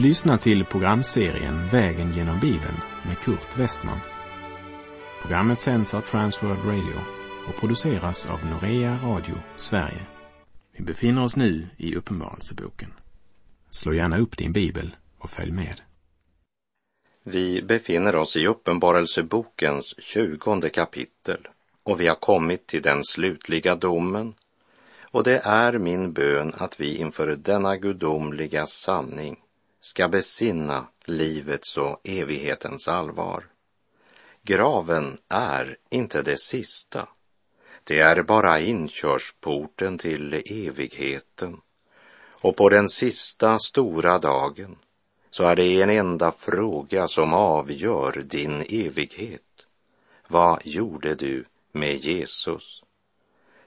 Du lyssnar till programserien Vägen genom Bibeln med Kurt Westman. Programmet sänds av Transworld Radio och produceras av Norea Radio Sverige. Vi befinner oss nu i Uppenbarelseboken. Slå gärna upp din bibel och följ med. Vi befinner oss i Uppenbarelsebokens tjugonde kapitel och vi har kommit till den slutliga domen och det är min bön att vi inför denna gudomliga sanning ska besinna livets och evighetens allvar. Graven är inte det sista. Det är bara inkörsporten till evigheten. Och på den sista stora dagen så är det en enda fråga som avgör din evighet. Vad gjorde du med Jesus?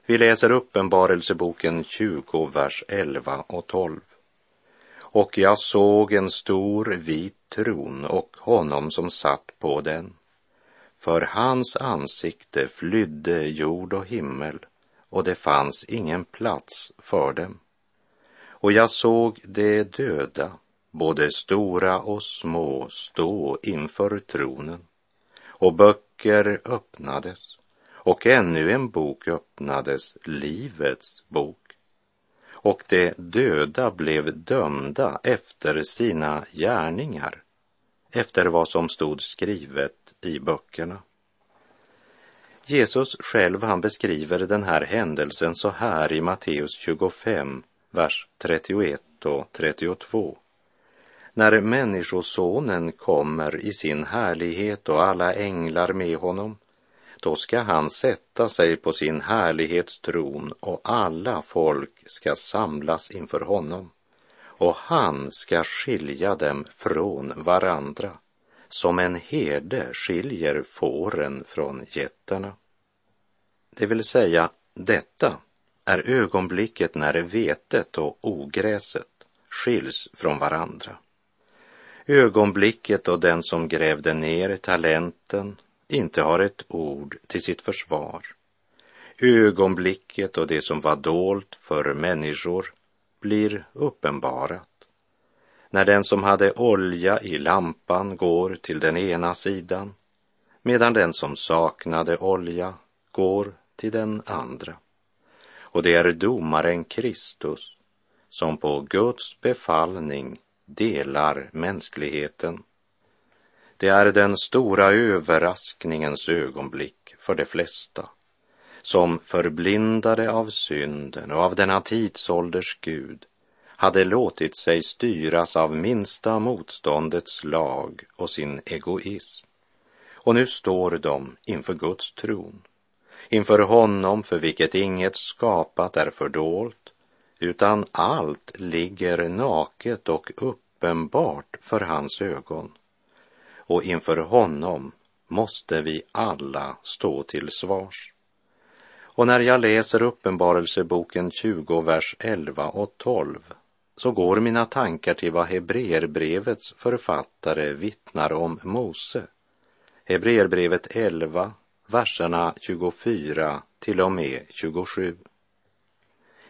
Vi läser Uppenbarelseboken 20, vers 11 och 12. Och jag såg en stor vit tron och honom som satt på den. För hans ansikte flydde jord och himmel och det fanns ingen plats för dem. Och jag såg de döda, både stora och små, stå inför tronen. Och böcker öppnades och ännu en bok öppnades, Livets bok och de döda blev dömda efter sina gärningar, efter vad som stod skrivet i böckerna. Jesus själv han beskriver den här händelsen så här i Matteus 25, vers 31 och 32. När Människosonen kommer i sin härlighet och alla änglar med honom då ska han sätta sig på sin härlighetstron och alla folk ska samlas inför honom och han ska skilja dem från varandra som en herde skiljer fåren från getterna. Det vill säga, detta är ögonblicket när vetet och ogräset skiljs från varandra. Ögonblicket då den som grävde ner talenten inte har ett ord till sitt försvar. Ögonblicket och det som var dolt för människor blir uppenbarat. När den som hade olja i lampan går till den ena sidan medan den som saknade olja går till den andra. Och det är domaren Kristus som på Guds befallning delar mänskligheten det är den stora överraskningens ögonblick för de flesta som förblindade av synden och av denna tidsålders Gud hade låtit sig styras av minsta motståndets lag och sin egoism. Och nu står de inför Guds tron, inför honom för vilket inget skapat är fördolt, utan allt ligger naket och uppenbart för hans ögon och inför honom måste vi alla stå till svars. Och när jag läser Uppenbarelseboken 20, vers 11 och 12 så går mina tankar till vad Hebreerbrevets författare vittnar om Mose. Hebreerbrevet 11, verserna 24 till och med 27.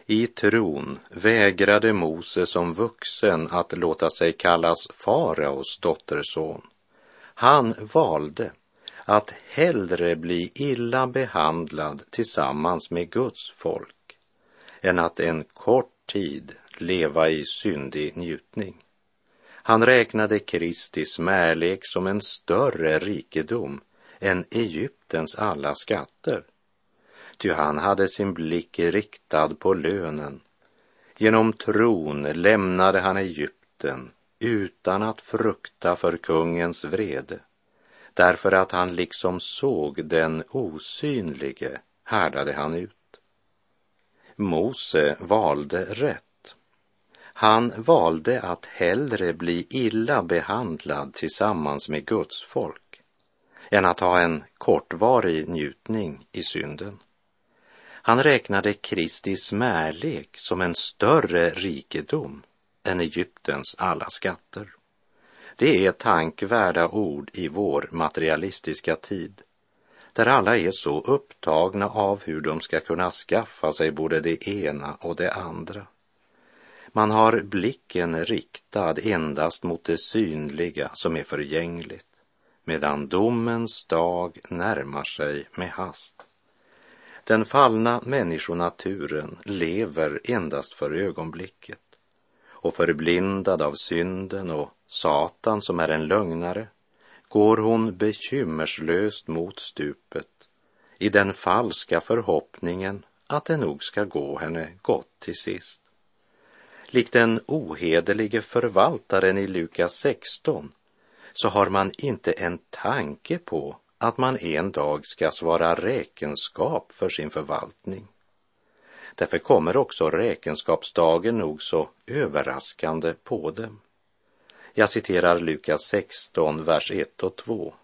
I tron vägrade Mose som vuxen att låta sig kallas faraos dotterson han valde att hellre bli illa behandlad tillsammans med Guds folk än att en kort tid leva i syndig njutning. Han räknade Kristi smärlek som en större rikedom än Egyptens alla skatter. Ty han hade sin blick riktad på lönen. Genom tron lämnade han Egypten utan att frukta för kungens vrede, därför att han liksom såg den osynlige härdade han ut. Mose valde rätt. Han valde att hellre bli illa behandlad tillsammans med Guds folk än att ha en kortvarig njutning i synden. Han räknade Kristi smärlek som en större rikedom än Egyptens alla skatter. Det är tankvärda ord i vår materialistiska tid, där alla är så upptagna av hur de ska kunna skaffa sig både det ena och det andra. Man har blicken riktad endast mot det synliga som är förgängligt, medan domens dag närmar sig med hast. Den fallna människonaturen lever endast för ögonblicket och förblindad av synden och Satan som är en lögnare går hon bekymmerslöst mot stupet i den falska förhoppningen att det nog ska gå henne gott till sist. Likt den ohederlige förvaltaren i Lukas 16 så har man inte en tanke på att man en dag ska svara räkenskap för sin förvaltning. Därför kommer också räkenskapsdagen nog så överraskande på dem. Jag citerar Lukas 16, vers 1 och 2.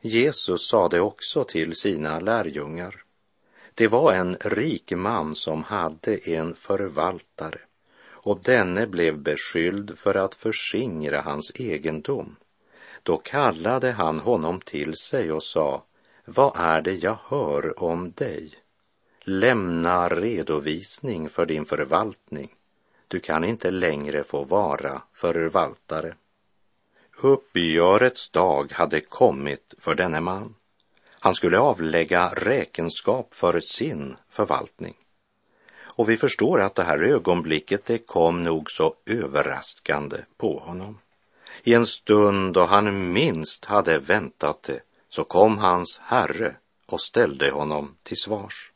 Jesus sade också till sina lärjungar. Det var en rik man som hade en förvaltare och denne blev beskylld för att förskingra hans egendom. Då kallade han honom till sig och sa, vad är det jag hör om dig? Lämna redovisning för din förvaltning. Du kan inte längre få vara förvaltare. Uppgörets dag hade kommit för denne man. Han skulle avlägga räkenskap för sin förvaltning. Och vi förstår att det här ögonblicket det kom nog så överraskande på honom. I en stund då han minst hade väntat det så kom hans herre och ställde honom till svars.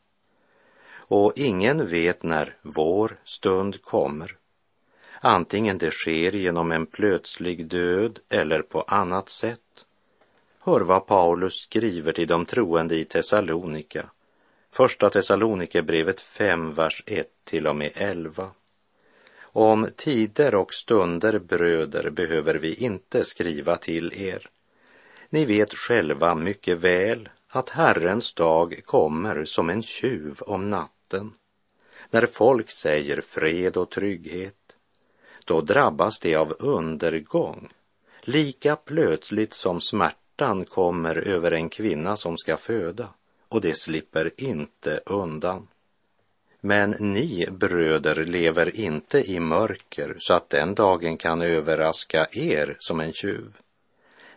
Och ingen vet när vår stund kommer. Antingen det sker genom en plötslig död eller på annat sätt. Hör vad Paulus skriver till de troende i Thessalonika. Första Thessalonikerbrevet 5, vers 1 till och med 11. Om tider och stunder, bröder, behöver vi inte skriva till er. Ni vet själva mycket väl att Herrens dag kommer som en tjuv om natten. När folk säger fred och trygghet, då drabbas de av undergång, lika plötsligt som smärtan kommer över en kvinna som ska föda, och det slipper inte undan. Men ni bröder lever inte i mörker så att den dagen kan överraska er som en tjuv.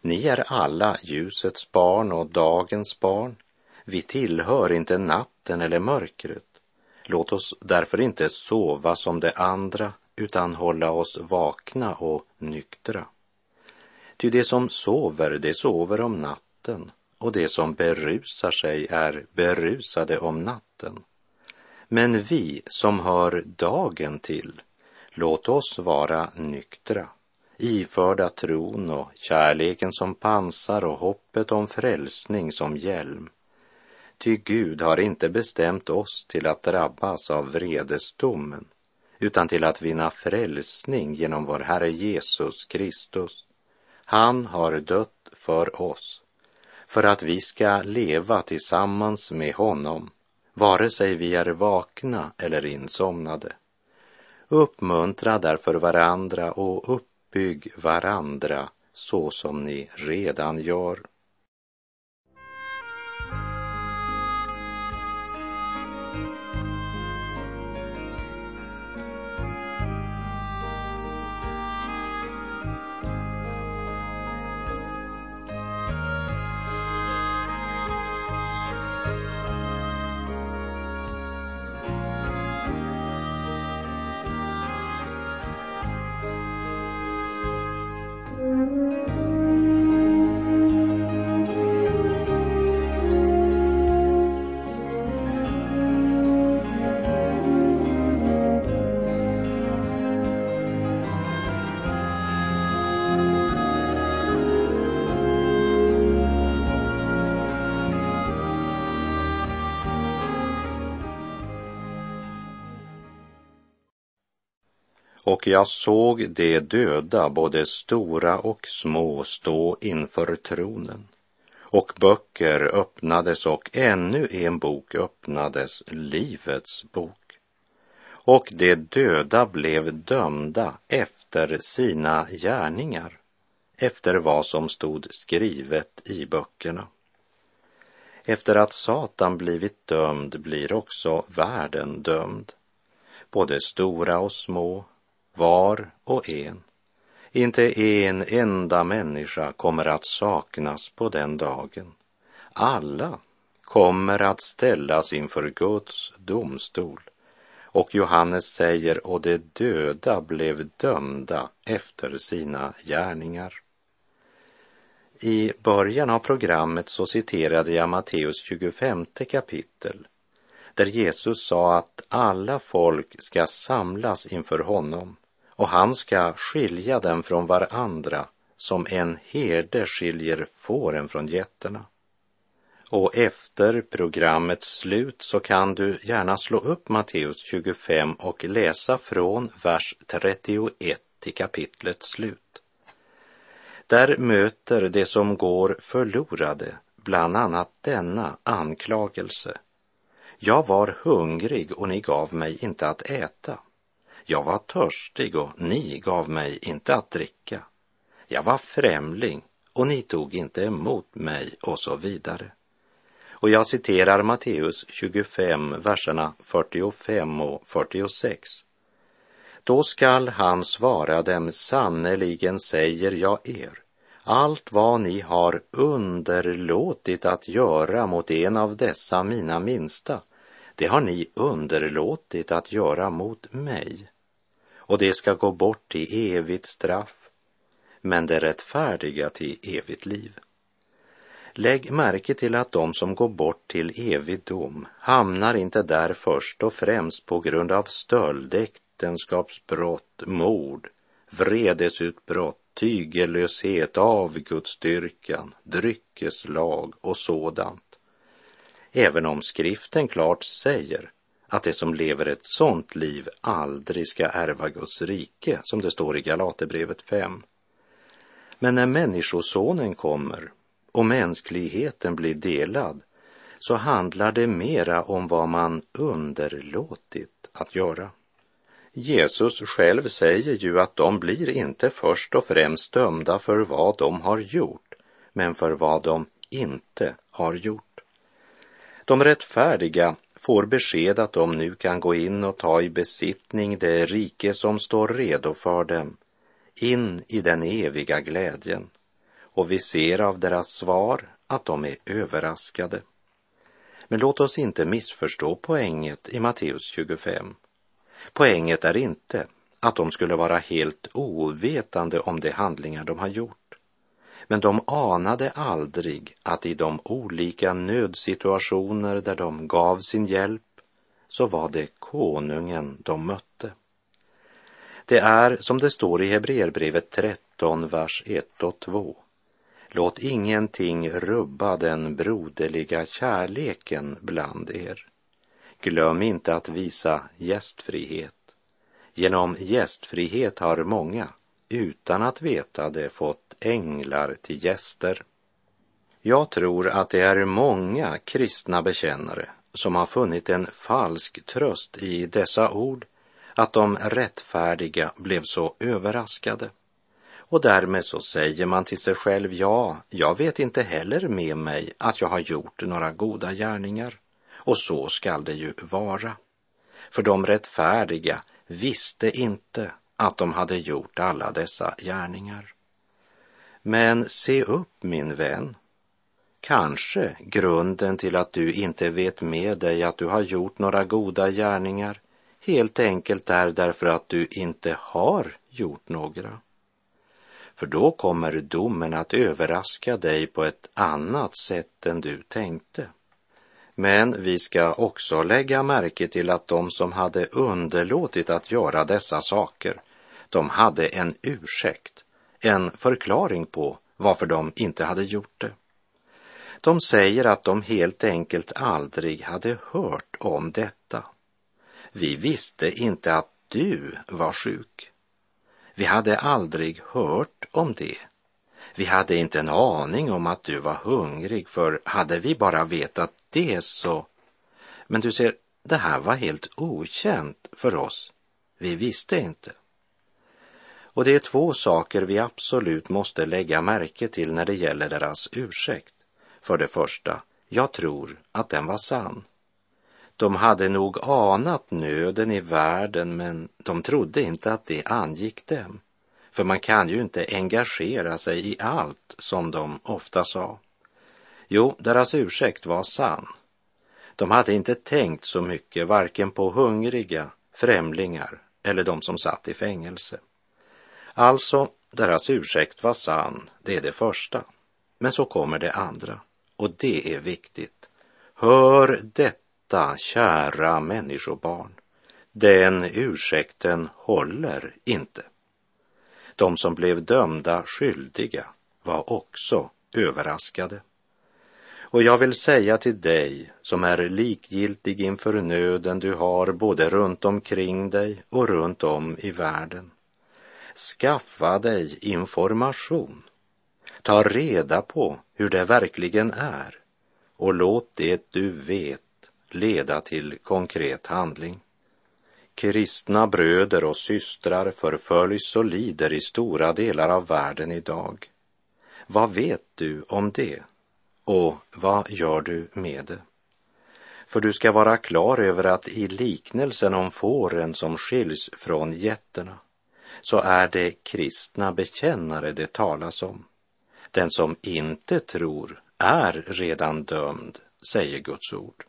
Ni är alla ljusets barn och dagens barn. Vi tillhör inte natten eller mörkret. Låt oss därför inte sova som de andra utan hålla oss vakna och nyktra. Ty det som sover, det sover om natten och det som berusar sig är berusade om natten. Men vi som hör dagen till, låt oss vara nyktra, iförda tron och kärleken som pansar och hoppet om frälsning som hjälm. Ty Gud har inte bestämt oss till att drabbas av vredesdomen, utan till att vinna frälsning genom vår Herre Jesus Kristus. Han har dött för oss, för att vi ska leva tillsammans med honom vare sig vi är vakna eller insomnade. Uppmuntra därför varandra och uppbygg varandra så som ni redan gör. Och jag såg de döda, både stora och små, stå inför tronen. Och böcker öppnades och ännu en bok öppnades, Livets bok. Och de döda blev dömda efter sina gärningar, efter vad som stod skrivet i böckerna. Efter att Satan blivit dömd blir också världen dömd. Både stora och små, var och en. Inte en enda människa kommer att saknas på den dagen. Alla kommer att ställas inför Guds domstol. Och Johannes säger, och de döda blev dömda efter sina gärningar. I början av programmet så citerade jag Matteus 25 kapitel där Jesus sa att alla folk ska samlas inför honom och han ska skilja dem från varandra som en herde skiljer fåren från getterna. Och efter programmets slut så kan du gärna slå upp Matteus 25 och läsa från vers 31 till kapitlets slut. Där möter det som går förlorade bland annat denna anklagelse. Jag var hungrig och ni gav mig inte att äta. Jag var törstig och ni gav mig inte att dricka. Jag var främling och ni tog inte emot mig och så vidare. Och jag citerar Matteus 25, verserna 45 och 46. Då skall han svara dem, sannerligen säger jag er, allt vad ni har underlåtit att göra mot en av dessa mina minsta, det har ni underlåtit att göra mot mig. Och det ska gå bort till evigt straff, men det rättfärdiga till evigt liv. Lägg märke till att de som går bort till evig dom hamnar inte där först och främst på grund av stöld, äktenskapsbrott, mord, vredesutbrott, tygellöshet, avgudsdyrkan, dryckeslag och sådant. Även om skriften klart säger att det som lever ett sådant liv aldrig ska ärva Guds rike, som det står i Galaterbrevet 5. Men när Människosonen kommer och mänskligheten blir delad så handlar det mera om vad man underlåtit att göra. Jesus själv säger ju att de blir inte först och främst dömda för vad de har gjort, men för vad de inte har gjort. De rättfärdiga får besked att de nu kan gå in och ta i besittning det rike som står redo för dem, in i den eviga glädjen och vi ser av deras svar att de är överraskade. Men låt oss inte missförstå poänget i Matteus 25. Poänget är inte att de skulle vara helt ovetande om de handlingar de har gjort. Men de anade aldrig att i de olika nödsituationer där de gav sin hjälp så var det konungen de mötte. Det är som det står i Hebreerbrevet 13, vers 1 och 2. Låt ingenting rubba den broderliga kärleken bland er. Glöm inte att visa gästfrihet. Genom gästfrihet har många, utan att veta det, fått änglar till gäster. Jag tror att det är många kristna bekännare som har funnit en falsk tröst i dessa ord, att de rättfärdiga blev så överraskade. Och därmed så säger man till sig själv, ja, jag vet inte heller med mig att jag har gjort några goda gärningar. Och så skall det ju vara. För de rättfärdiga visste inte att de hade gjort alla dessa gärningar. Men se upp, min vän. Kanske grunden till att du inte vet med dig att du har gjort några goda gärningar helt enkelt är därför att du inte har gjort några för då kommer domen att överraska dig på ett annat sätt än du tänkte. Men vi ska också lägga märke till att de som hade underlåtit att göra dessa saker, de hade en ursäkt, en förklaring på varför de inte hade gjort det. De säger att de helt enkelt aldrig hade hört om detta. Vi visste inte att du var sjuk. Vi hade aldrig hört om det. Vi hade inte en aning om att du var hungrig, för hade vi bara vetat det så... Men du ser, det här var helt okänt för oss. Vi visste inte. Och det är två saker vi absolut måste lägga märke till när det gäller deras ursäkt. För det första, jag tror att den var sann. De hade nog anat nöden i världen men de trodde inte att det angick dem. För man kan ju inte engagera sig i allt som de ofta sa. Jo, deras ursäkt var sann. De hade inte tänkt så mycket varken på hungriga, främlingar eller de som satt i fängelse. Alltså, deras ursäkt var sann, det är det första. Men så kommer det andra, och det är viktigt. Hör detta, kära människobarn. Den ursäkten håller inte. De som blev dömda skyldiga var också överraskade. Och jag vill säga till dig som är likgiltig inför nöden du har både runt omkring dig och runt om i världen. Skaffa dig information. Ta reda på hur det verkligen är och låt det du vet leda till konkret handling. Kristna bröder och systrar förföljs och lider i stora delar av världen idag. Vad vet du om det? Och vad gör du med det? För du ska vara klar över att i liknelsen om fåren som skiljs från getterna så är det kristna bekännare det talas om. Den som inte tror är redan dömd, säger Guds ord.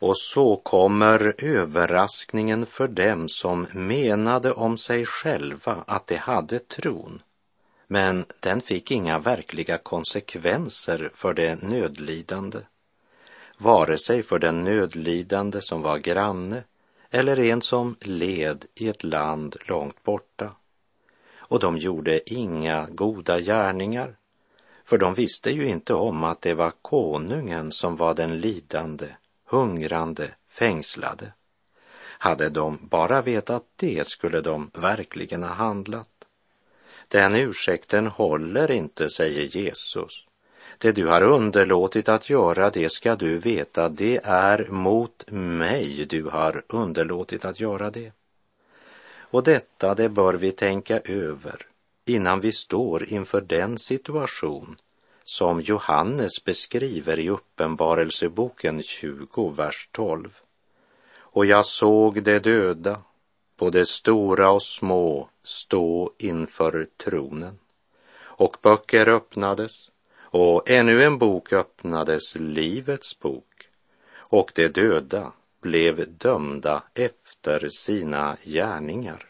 Och så kommer överraskningen för dem som menade om sig själva att de hade tron. Men den fick inga verkliga konsekvenser för det nödlidande, vare sig för den nödlidande som var granne eller en som led i ett land långt borta. Och de gjorde inga goda gärningar, för de visste ju inte om att det var konungen som var den lidande, hungrande, fängslade. Hade de bara vetat det skulle de verkligen ha handlat. Den ursäkten håller inte, säger Jesus. Det du har underlåtit att göra, det ska du veta, det är mot mig du har underlåtit att göra det. Och detta, det bör vi tänka över innan vi står inför den situation som Johannes beskriver i Uppenbarelseboken 20, vers 12. Och jag såg de döda, både stora och små, stå inför tronen. Och böcker öppnades, och ännu en bok öppnades, Livets bok, och de döda blev dömda efter sina gärningar,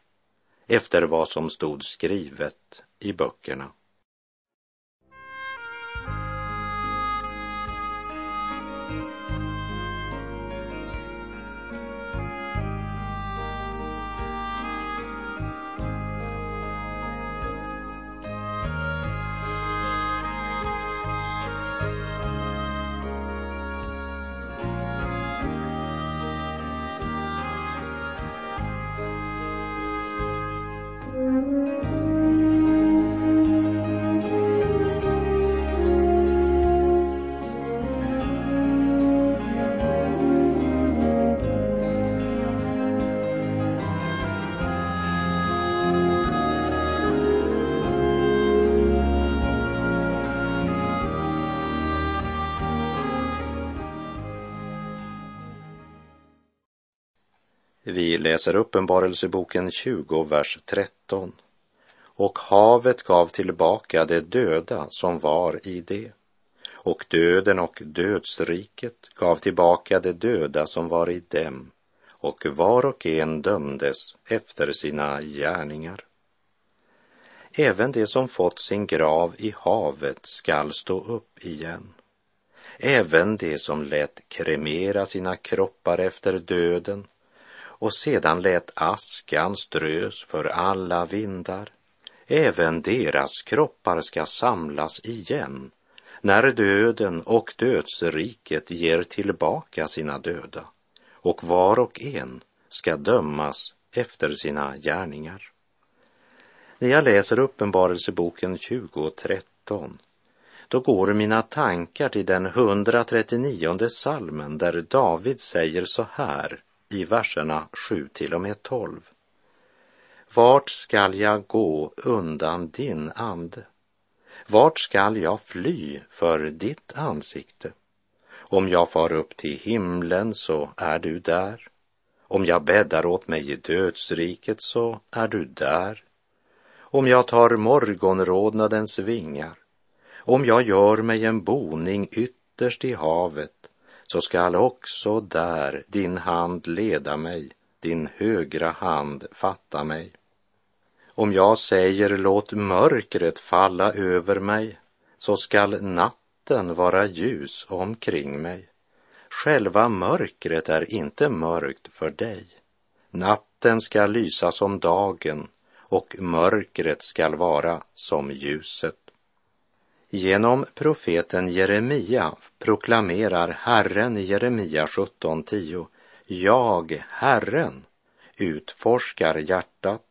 efter vad som stod skrivet i böckerna. Läser Uppenbarelseboken 20, vers 13. Och havet gav tillbaka det döda som var i det. Och döden och dödsriket gav tillbaka det döda som var i dem. Och var och en dömdes efter sina gärningar. Även de som fått sin grav i havet skall stå upp igen. Även de som lät kremera sina kroppar efter döden och sedan lät askan strös för alla vindar. Även deras kroppar ska samlas igen när döden och dödsriket ger tillbaka sina döda och var och en ska dömas efter sina gärningar. När jag läser Uppenbarelseboken 20 och 13 då går mina tankar till den 139 salmen där David säger så här i verserna 7 till och med 12. Vart skall jag gå undan din ande? Vart skall jag fly för ditt ansikte? Om jag far upp till himlen så är du där. Om jag bäddar åt mig i dödsriket så är du där. Om jag tar morgonrodnadens vingar, om jag gör mig en boning ytterst i havet, så skall också där din hand leda mig, din högra hand fatta mig. Om jag säger låt mörkret falla över mig, så skall natten vara ljus omkring mig. Själva mörkret är inte mörkt för dig. Natten skall lysa som dagen och mörkret skall vara som ljuset. Genom profeten Jeremia proklamerar Herren i Jeremia 17.10 Jag, Herren, utforskar hjärtat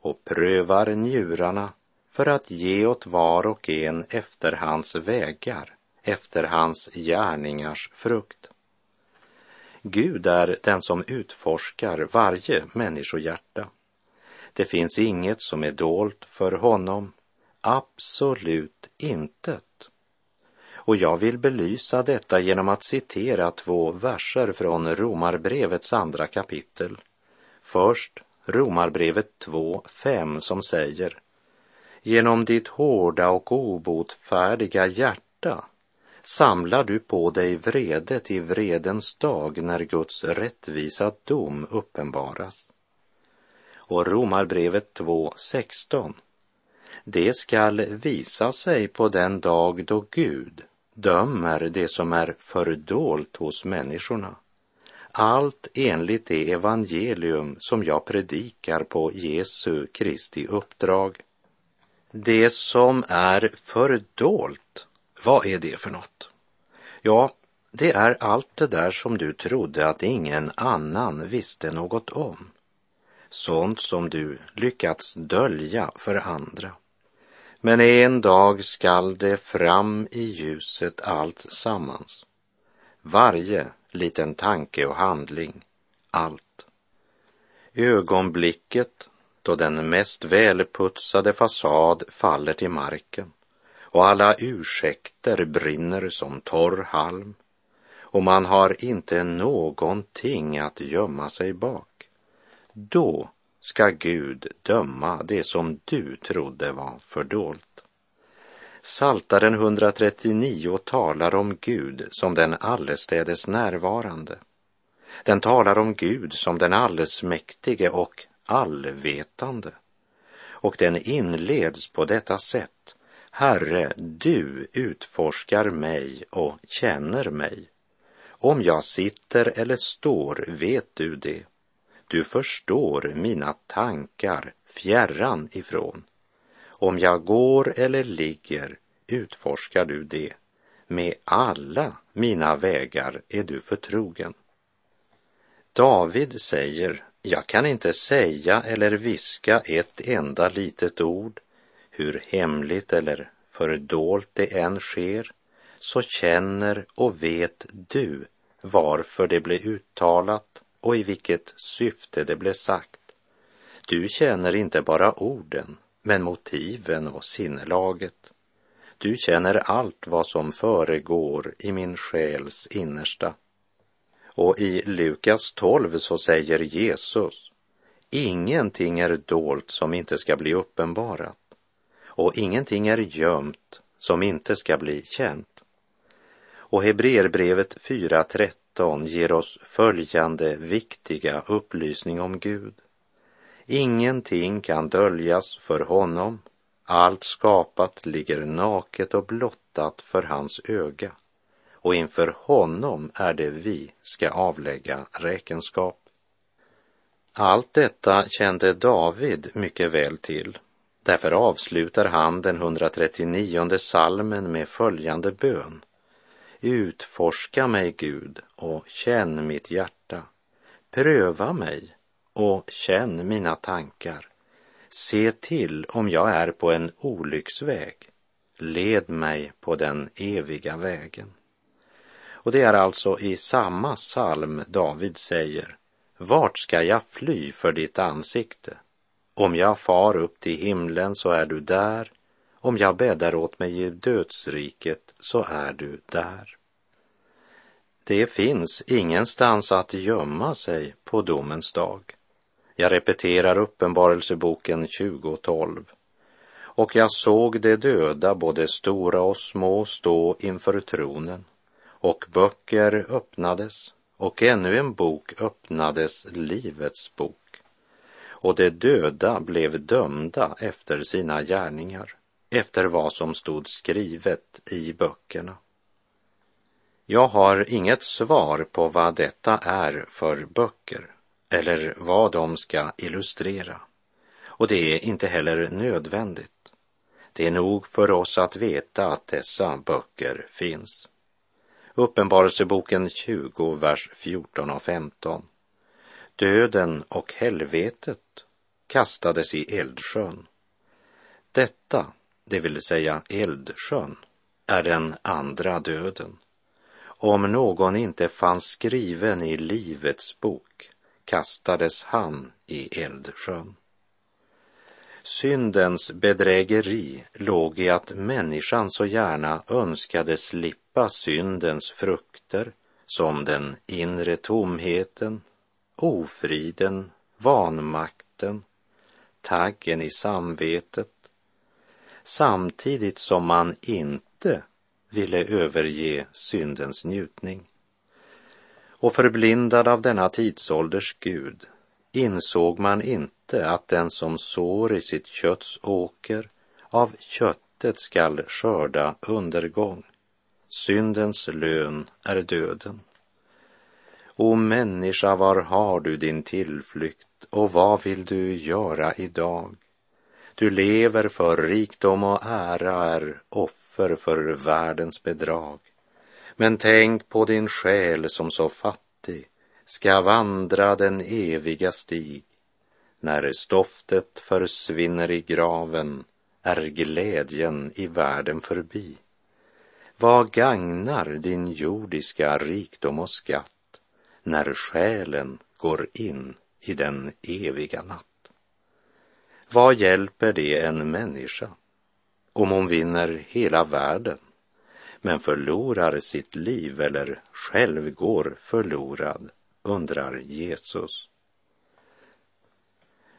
och prövar njurarna för att ge åt var och en efter hans vägar, efter hans gärningars frukt. Gud är den som utforskar varje människohjärta. Det finns inget som är dolt för honom, absolut intet. Och jag vill belysa detta genom att citera två verser från Romarbrevets andra kapitel. Först Romarbrevet 2.5 som säger Genom ditt hårda och obotfärdiga hjärta samlar du på dig vredet i vredens dag när Guds rättvisa dom uppenbaras. Och Romarbrevet 2.16 det skall visa sig på den dag då Gud dömer det som är fördolt hos människorna allt enligt det evangelium som jag predikar på Jesu Kristi uppdrag. Det som är fördolt, vad är det för något? Ja, det är allt det där som du trodde att ingen annan visste något om. Sånt som du lyckats dölja för andra. Men en dag skall det fram i ljuset allt sammans. Varje liten tanke och handling, allt. Ögonblicket då den mest välputsade fasad faller till marken och alla ursäkter brinner som torr halm och man har inte någonting att gömma sig bak. Då ska Gud döma det som du trodde var fördolt. Saltaren 139 talar om Gud som den allestädes närvarande. Den talar om Gud som den allsmäktige och allvetande. Och den inleds på detta sätt. Herre, du utforskar mig och känner mig. Om jag sitter eller står vet du det. Du förstår mina tankar fjärran ifrån. Om jag går eller ligger utforskar du det. Med alla mina vägar är du förtrogen. David säger, jag kan inte säga eller viska ett enda litet ord, hur hemligt eller fördolt det än sker, så känner och vet du varför det blev uttalat och i vilket syfte det blev sagt. Du känner inte bara orden, men motiven och sinnelaget. Du känner allt vad som föregår i min själs innersta. Och i Lukas 12 så säger Jesus, ingenting är dolt som inte ska bli uppenbarat och ingenting är gömt som inte ska bli känt. Och Hebreerbrevet 4.13 ger oss följande viktiga upplysning om Gud. Ingenting kan döljas för honom. Allt skapat ligger naket och blottat för hans öga. Och inför honom är det vi ska avlägga räkenskap. Allt detta kände David mycket väl till. Därför avslutar han den 139 salmen med följande bön. Utforska mig, Gud, och känn mitt hjärta. Pröva mig och känn mina tankar. Se till om jag är på en olycksväg. Led mig på den eviga vägen. Och det är alltså i samma psalm David säger, vart ska jag fly för ditt ansikte? Om jag far upp till himlen så är du där, om jag bäddar åt mig i dödsriket så är du där. Det finns ingenstans att gömma sig på domens dag. Jag repeterar Uppenbarelseboken 2012. Och jag såg de döda, både stora och små, stå inför tronen, och böcker öppnades, och ännu en bok öppnades, Livets bok. Och de döda blev dömda efter sina gärningar, efter vad som stod skrivet i böckerna. Jag har inget svar på vad detta är för böcker eller vad de ska illustrera. Och det är inte heller nödvändigt. Det är nog för oss att veta att dessa böcker finns. Uppenbarelseboken 20, vers 14 och 15. Döden och helvetet kastades i eldsjön. Detta, det vill säga eldsjön, är den andra döden. Om någon inte fanns skriven i Livets bok kastades han i eldsjön. Syndens bedrägeri låg i att människan så gärna önskade slippa syndens frukter som den inre tomheten, ofriden, vanmakten, taggen i samvetet, samtidigt som man inte ville överge syndens njutning. Och förblindad av denna tidsålders Gud insåg man inte att den som sår i sitt kötts åker av köttet skall skörda undergång. Syndens lön är döden. O människa, var har du din tillflykt och vad vill du göra idag? Du lever för rikdom och ära är offer för världens bedrag. Men tänk på din själ som så fattig ska vandra den eviga stig. När stoftet försvinner i graven är glädjen i världen förbi. Vad gagnar din jordiska rikdom och skatt när själen går in i den eviga natt? Vad hjälper det en människa om hon vinner hela världen men förlorar sitt liv eller själv går förlorad, undrar Jesus.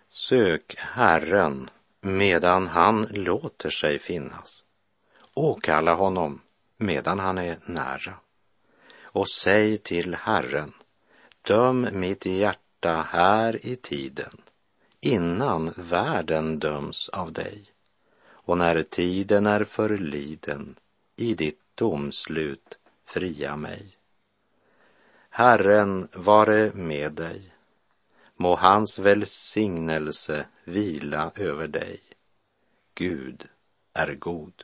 Sök Herren medan han låter sig finnas. Åkalla honom medan han är nära. Och säg till Herren, döm mitt hjärta här i tiden innan världen döms av dig och när tiden är förliden i ditt domslut fria mig. Herren vare med dig. Må hans välsignelse vila över dig. Gud är god.